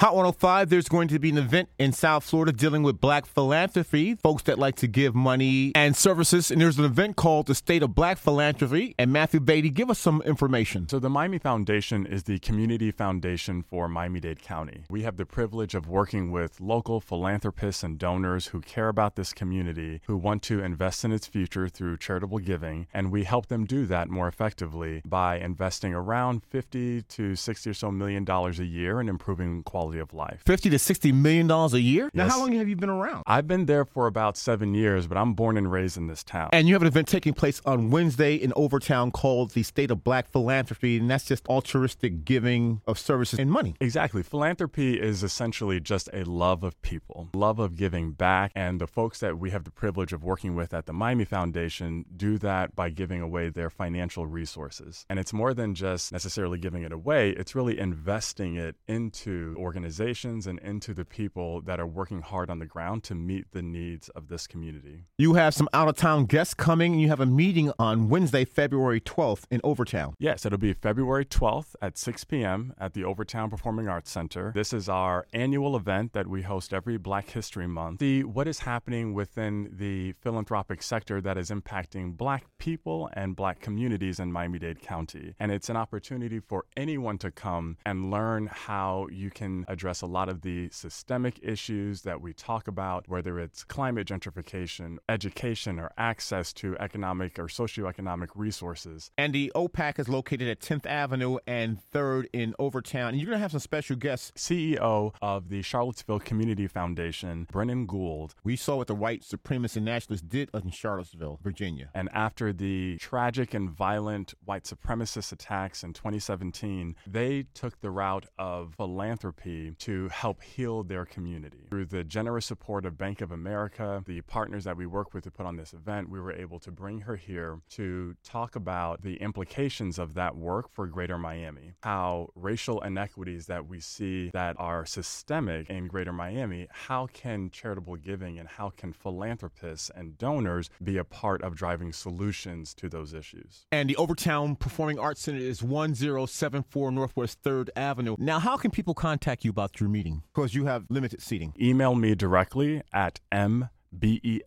Hot 105, there's going to be an event in South Florida dealing with black philanthropy, folks that like to give money and services. And there's an event called the State of Black Philanthropy. And Matthew Beatty, give us some information. So, the Miami Foundation is the community foundation for Miami Dade County. We have the privilege of working with local philanthropists and donors who care about this community, who want to invest in its future through charitable giving. And we help them do that more effectively by investing around 50 to 60 or so million dollars a year in improving quality quality of life. 50 to 60 million dollars a year? Now, how long have you been around? I've been there for about seven years, but I'm born and raised in this town. And you have an event taking place on Wednesday in Overtown called the State of Black Philanthropy, and that's just altruistic giving of services and money. Exactly. Philanthropy is essentially just a love of people, love of giving back. And the folks that we have the privilege of working with at the Miami Foundation do that by giving away their financial resources. And it's more than just necessarily giving it away, it's really investing it into organizations organizations and into the people that are working hard on the ground to meet the needs of this community. You have some out of town guests coming, and you have a meeting on Wednesday, February 12th in Overtown. Yes, it'll be February 12th at 6 p.m. at the Overtown Performing Arts Center. This is our annual event that we host every Black History Month. The what is happening within the philanthropic sector that is impacting black people and black communities in Miami-Dade County. And it's an opportunity for anyone to come and learn how you can address a lot of the systemic issues that we talk about, whether it's climate gentrification, education, or access to economic or socioeconomic resources. And the OPAC is located at 10th Avenue and 3rd in Overtown. And you're going to have some special guests. CEO of the Charlottesville Community Foundation, Brennan Gould. We saw what the white supremacists and nationalists did in Charlottesville, Virginia. And after the tragic and violent white supremacist attacks in 2017, they took the route of philanthropy to help heal their community. Through the generous support of Bank of America, the partners that we work with to put on this event, we were able to bring her here to talk about the implications of that work for Greater Miami, how racial inequities that we see that are systemic in Greater Miami, how can charitable giving and how can philanthropists and donors be a part of driving solutions to those issues? And the Overtown Performing Arts Center is 1074 Northwest 3rd Avenue. Now, how can people contact you? you about your meeting? Because you have limited seating. Email me directly at mbeatty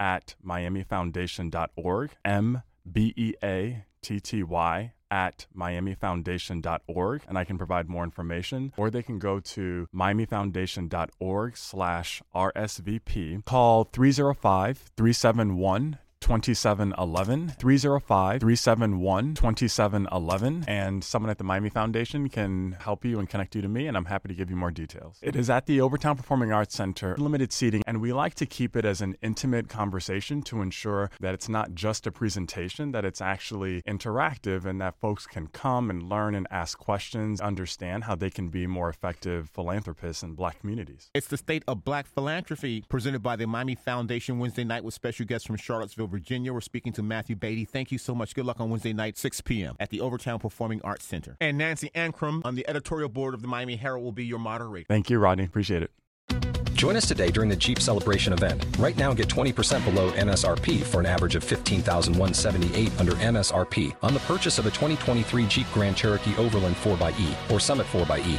at miamifoundation.org. mbeatty at miamifoundation.org and I can provide more information or they can go to miamifoundation.org slash RSVP. Call 305 371 2711 305 371 2711 and someone at the Miami Foundation can help you and connect you to me and I'm happy to give you more details. It is at the Overtown Performing Arts Center, limited seating and we like to keep it as an intimate conversation to ensure that it's not just a presentation that it's actually interactive and that folks can come and learn and ask questions, understand how they can be more effective philanthropists in black communities. It's the State of Black Philanthropy presented by the Miami Foundation Wednesday night with special guests from Charlottesville Virginia. We're speaking to Matthew Beatty. Thank you so much. Good luck on Wednesday night, 6 p.m. at the Overtown Performing Arts Center. And Nancy Ancrum on the editorial board of the Miami Herald will be your moderator. Thank you, Rodney. Appreciate it. Join us today during the Jeep Celebration event. Right now, get 20% below MSRP for an average of 15178 under MSRP on the purchase of a 2023 Jeep Grand Cherokee Overland 4xE or Summit 4xE.